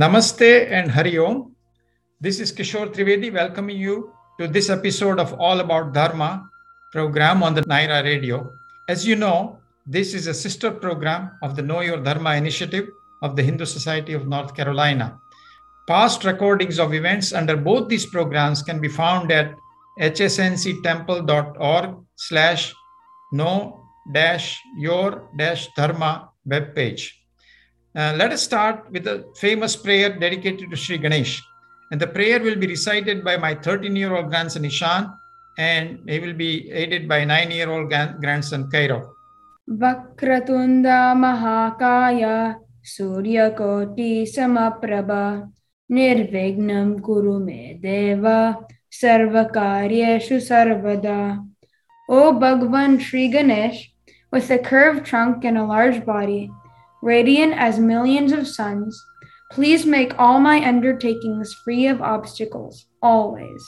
Namaste and Hari Om. This is Kishor Trivedi welcoming you to this episode of All About Dharma program on the Naira Radio. As you know, this is a sister program of the Know Your Dharma initiative of the Hindu Society of North Carolina. Past recordings of events under both these programs can be found at hsnctemple.org slash know dash your dash dharma webpage. Uh, let us start with a famous prayer dedicated to Sri Ganesh. And the prayer will be recited by my 13 year old grandson Ishan, and he will be aided by 9 year old grandson Kairav. Vakratunda Mahakaya Suryakoti Samaprabha Nirvignam Kuru Me Deva Sarvakaryeshu Sarvada. O Bhagwan Sri Ganesh, with a curved trunk and a large body, radiant as millions of suns, please make all my undertakings free of obstacles, always.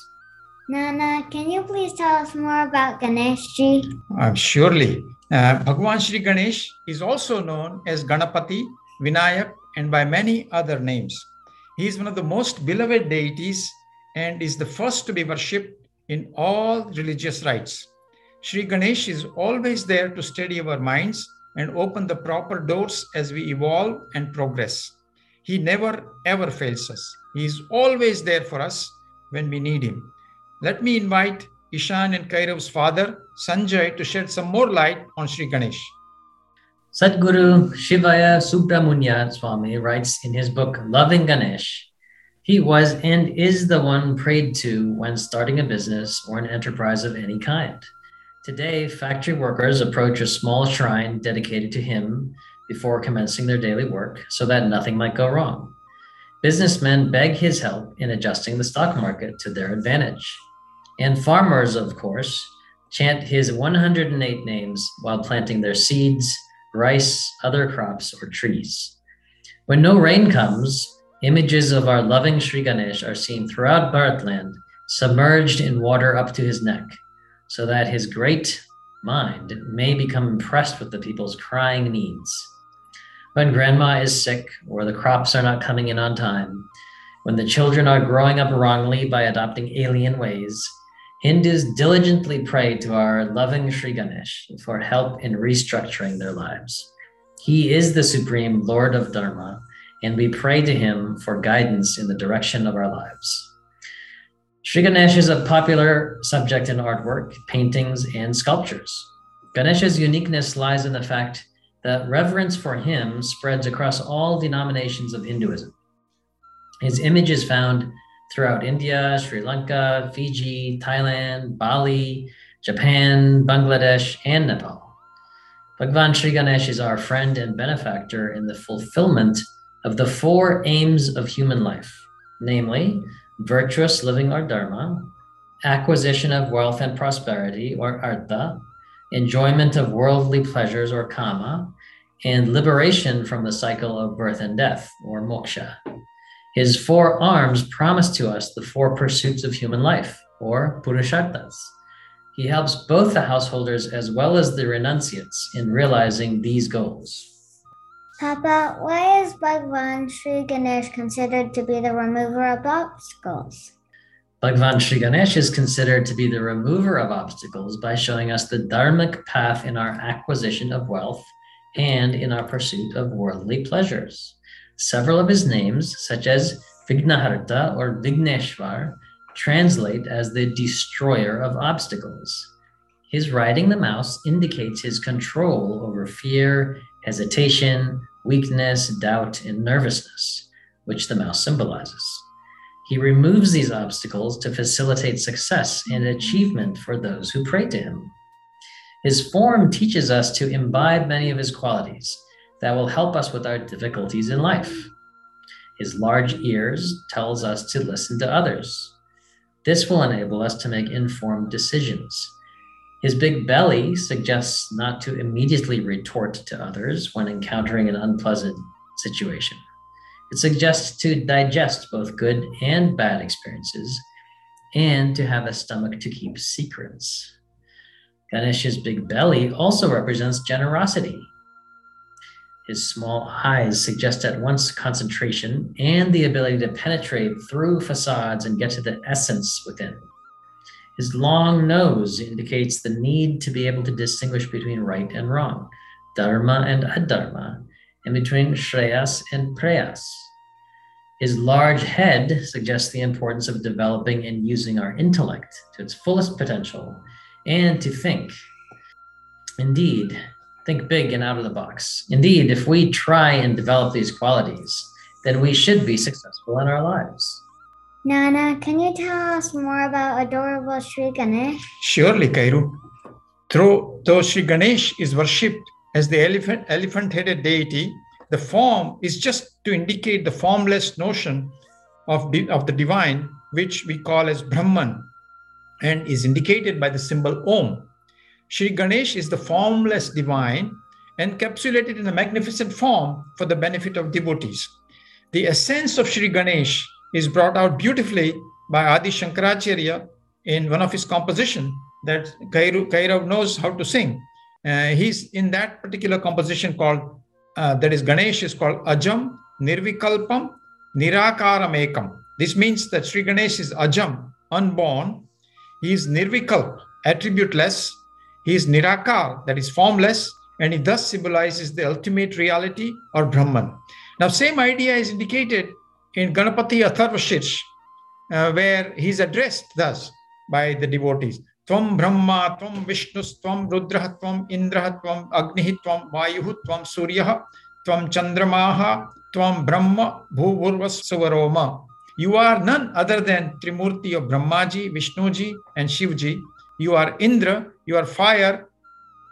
Nana, can you please tell us more about Ganeshji? Uh, surely. Uh, Bhagwan Sri Ganesh is also known as Ganapati, Vinayak, and by many other names. He is one of the most beloved deities and is the first to be worshipped in all religious rites. Sri Ganesh is always there to steady our minds and open the proper doors as we evolve and progress. He never ever fails us. He is always there for us when we need him. Let me invite Ishan and Kairav's father, Sanjay, to shed some more light on Sri Ganesh. Sadguru Shivaya Subramuniyaswami writes in his book Loving Ganesh, he was and is the one prayed to when starting a business or an enterprise of any kind. Today, factory workers approach a small shrine dedicated to him before commencing their daily work so that nothing might go wrong. Businessmen beg his help in adjusting the stock market to their advantage. And farmers, of course, chant his 108 names while planting their seeds, rice, other crops, or trees. When no rain comes, images of our loving Sri Ganesh are seen throughout Bharatland, submerged in water up to his neck so that his great mind may become impressed with the people's crying needs. When grandma is sick or the crops are not coming in on time, when the children are growing up wrongly by adopting alien ways, Hindus diligently pray to our loving Sri Ganesh for help in restructuring their lives. He is the supreme Lord of Dharma, and we pray to him for guidance in the direction of our lives. Sri Ganesh is a popular subject in artwork, paintings, and sculptures. Ganesha's uniqueness lies in the fact that reverence for him spreads across all denominations of Hinduism. His image is found throughout India, Sri Lanka, Fiji, Thailand, Bali, Japan, Bangladesh, and Nepal. Bhagwan Sri Ganesh is our friend and benefactor in the fulfillment of the four aims of human life, namely, virtuous living or dharma, acquisition of wealth and prosperity or artha, enjoyment of worldly pleasures or kama, and liberation from the cycle of birth and death or moksha. His four arms promise to us the four pursuits of human life or purusharthas. He helps both the householders as well as the renunciates in realizing these goals. Papa, why is Bhagwan Sri Ganesh considered to be the remover of obstacles? Bhagwan Sri Ganesh is considered to be the remover of obstacles by showing us the dharmic path in our acquisition of wealth and in our pursuit of worldly pleasures. Several of his names, such as Vignaharta or Vigneshwar, translate as the destroyer of obstacles. His riding the mouse indicates his control over fear hesitation, weakness, doubt, and nervousness, which the mouse symbolizes. He removes these obstacles to facilitate success and achievement for those who pray to him. His form teaches us to imbibe many of his qualities that will help us with our difficulties in life. His large ears tells us to listen to others. This will enable us to make informed decisions his big belly suggests not to immediately retort to others when encountering an unpleasant situation. It suggests to digest both good and bad experiences and to have a stomach to keep secrets. Ganesh's big belly also represents generosity. His small eyes suggest at once concentration and the ability to penetrate through facades and get to the essence within. His long nose indicates the need to be able to distinguish between right and wrong, dharma and adharma, and between shreyas and preyas. His large head suggests the importance of developing and using our intellect to its fullest potential and to think. Indeed, think big and out of the box. Indeed, if we try and develop these qualities, then we should be successful in our lives. Nana, can you tell us more about adorable Sri Ganesh? Surely, Kairu. Though, though Sri Ganesh is worshipped as the elephant, elephant-headed deity, the form is just to indicate the formless notion of, of the divine, which we call as Brahman, and is indicated by the symbol Om. Sri Ganesh is the formless divine, encapsulated in a magnificent form for the benefit of devotees. The essence of Sri Ganesh is brought out beautifully by Adi Shankaracharya in one of his composition that Kairav, Kairav knows how to sing. Uh, he's in that particular composition called, uh, that is Ganesh is called Ajam, Nirvikalpam, Nirakaram Ekam. This means that Sri Ganesh is Ajam, unborn. He is Nirvikalp, attributeless. He is Nirakar, that is formless. And he thus symbolizes the ultimate reality or Brahman. Now, same idea is indicated in Ganapati Atharvashirsha, uh, where he's addressed thus by the devotees. Tvam Brahma, Tvam Vishnu, Tvam Rudraha, Tvam Indraha, Tvam Agnihi, Tvam Vayuhu, Tvam Suryaha, Tvam Chandramaha, Tvam Brahma, Bhuvurvas Suvaroma. You are none other than Trimurti of Brahmaji, Vishnuji, and Shivji. You are Indra, you are fire,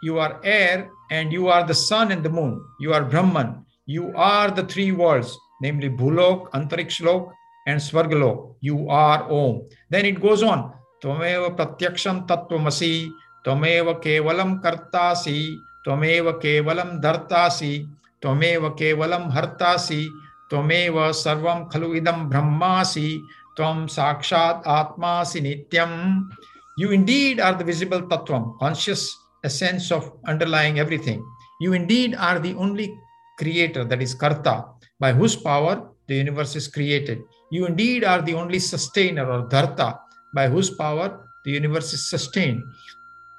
you are air, and you are the sun and the moon. You are Brahman. You are the three worlds, namely Bhulok, Antarikshlok, and Swargalok. You are Om. Then it goes on. Tvameva Pratyaksham Tattvamasi, Tvameva Kevalam Kartasi, Tvameva Kevalam Dhartasi, Tvameva Kevalam Hartasi, Tvameva Sarvam Khalu Idam Brahmasi, Tvam Sakshat Atmasi Nityam. You indeed are the visible Tattvam, conscious essence of underlying everything. You indeed are the only creator, that is Karta, by whose power the universe is created. You indeed are the only sustainer or dharta, by whose power the universe is sustained.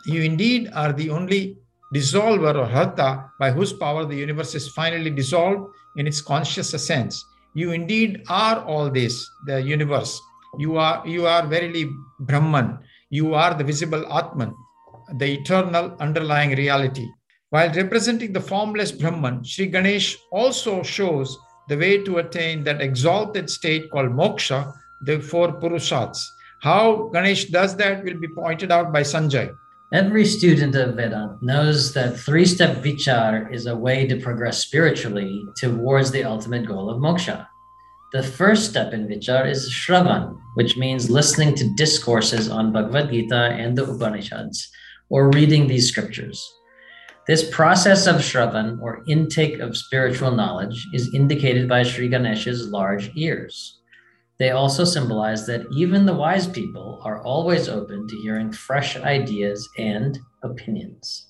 You indeed are the only dissolver or harta by whose power the universe is finally dissolved in its conscious essence. You indeed are all this, the universe. You are you are verily Brahman. You are the visible Atman, the eternal underlying reality. While representing the formless Brahman, Sri Ganesh also shows the way to attain that exalted state called moksha, the four purusharthas. How Ganesh does that will be pointed out by Sanjay. Every student of Vedanta knows that three step vichar is a way to progress spiritually towards the ultimate goal of moksha. The first step in vichar is shravan, which means listening to discourses on Bhagavad Gita and the Upanishads, or reading these scriptures. This process of shravan, or intake of spiritual knowledge, is indicated by Sri Ganesh's large ears. They also symbolize that even the wise people are always open to hearing fresh ideas and opinions.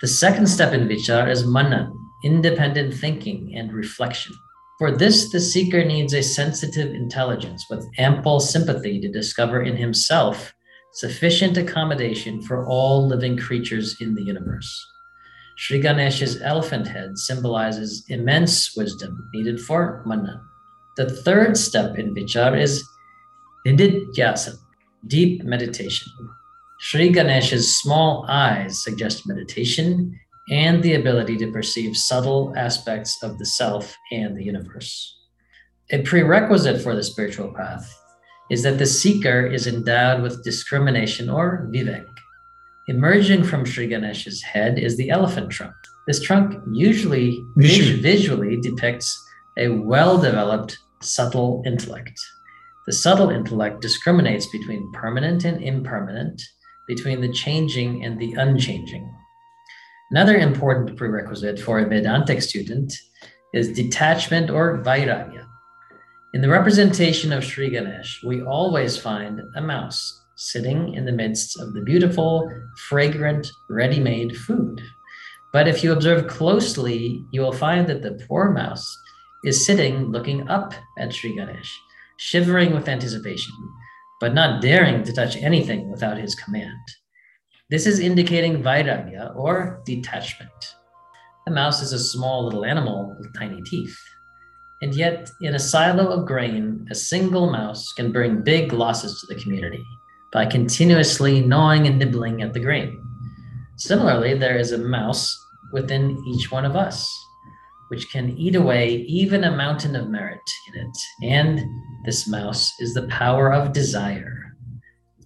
The second step in vichar is manan, independent thinking and reflection. For this, the seeker needs a sensitive intelligence with ample sympathy to discover in himself sufficient accommodation for all living creatures in the universe. Sri Ganesh's elephant head symbolizes immense wisdom needed for manan. The third step in vichar is nididhyasana, deep meditation. Sri Ganesh's small eyes suggest meditation and the ability to perceive subtle aspects of the self and the universe. A prerequisite for the spiritual path is that the seeker is endowed with discrimination or vivek. Emerging from Sri Ganesh's head is the elephant trunk. This trunk usually Visually. visually depicts a well developed subtle intellect. The subtle intellect discriminates between permanent and impermanent, between the changing and the unchanging. Another important prerequisite for a Vedantic student is detachment or vairagya. In the representation of Sri Ganesh, we always find a mouse sitting in the midst of the beautiful, fragrant, ready made food. But if you observe closely, you will find that the poor mouse is sitting looking up at Sri Ganesh, shivering with anticipation, but not daring to touch anything without his command. This is indicating vairagya or detachment. A mouse is a small little animal with tiny teeth. And yet, in a silo of grain, a single mouse can bring big losses to the community by continuously gnawing and nibbling at the grain. Similarly, there is a mouse within each one of us, which can eat away even a mountain of merit in it. And this mouse is the power of desire.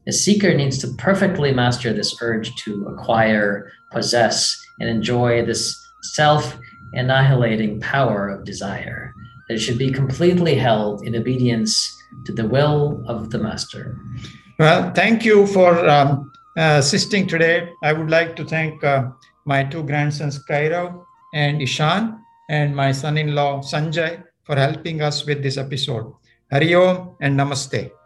A seeker needs to perfectly master this urge to acquire, possess, and enjoy this self annihilating power of desire that should be completely held in obedience to the will of the master. Well, thank you for um, uh, assisting today. I would like to thank uh, my two grandsons, Kairav and Ishan, and my son in law, Sanjay, for helping us with this episode. Hari Om and Namaste.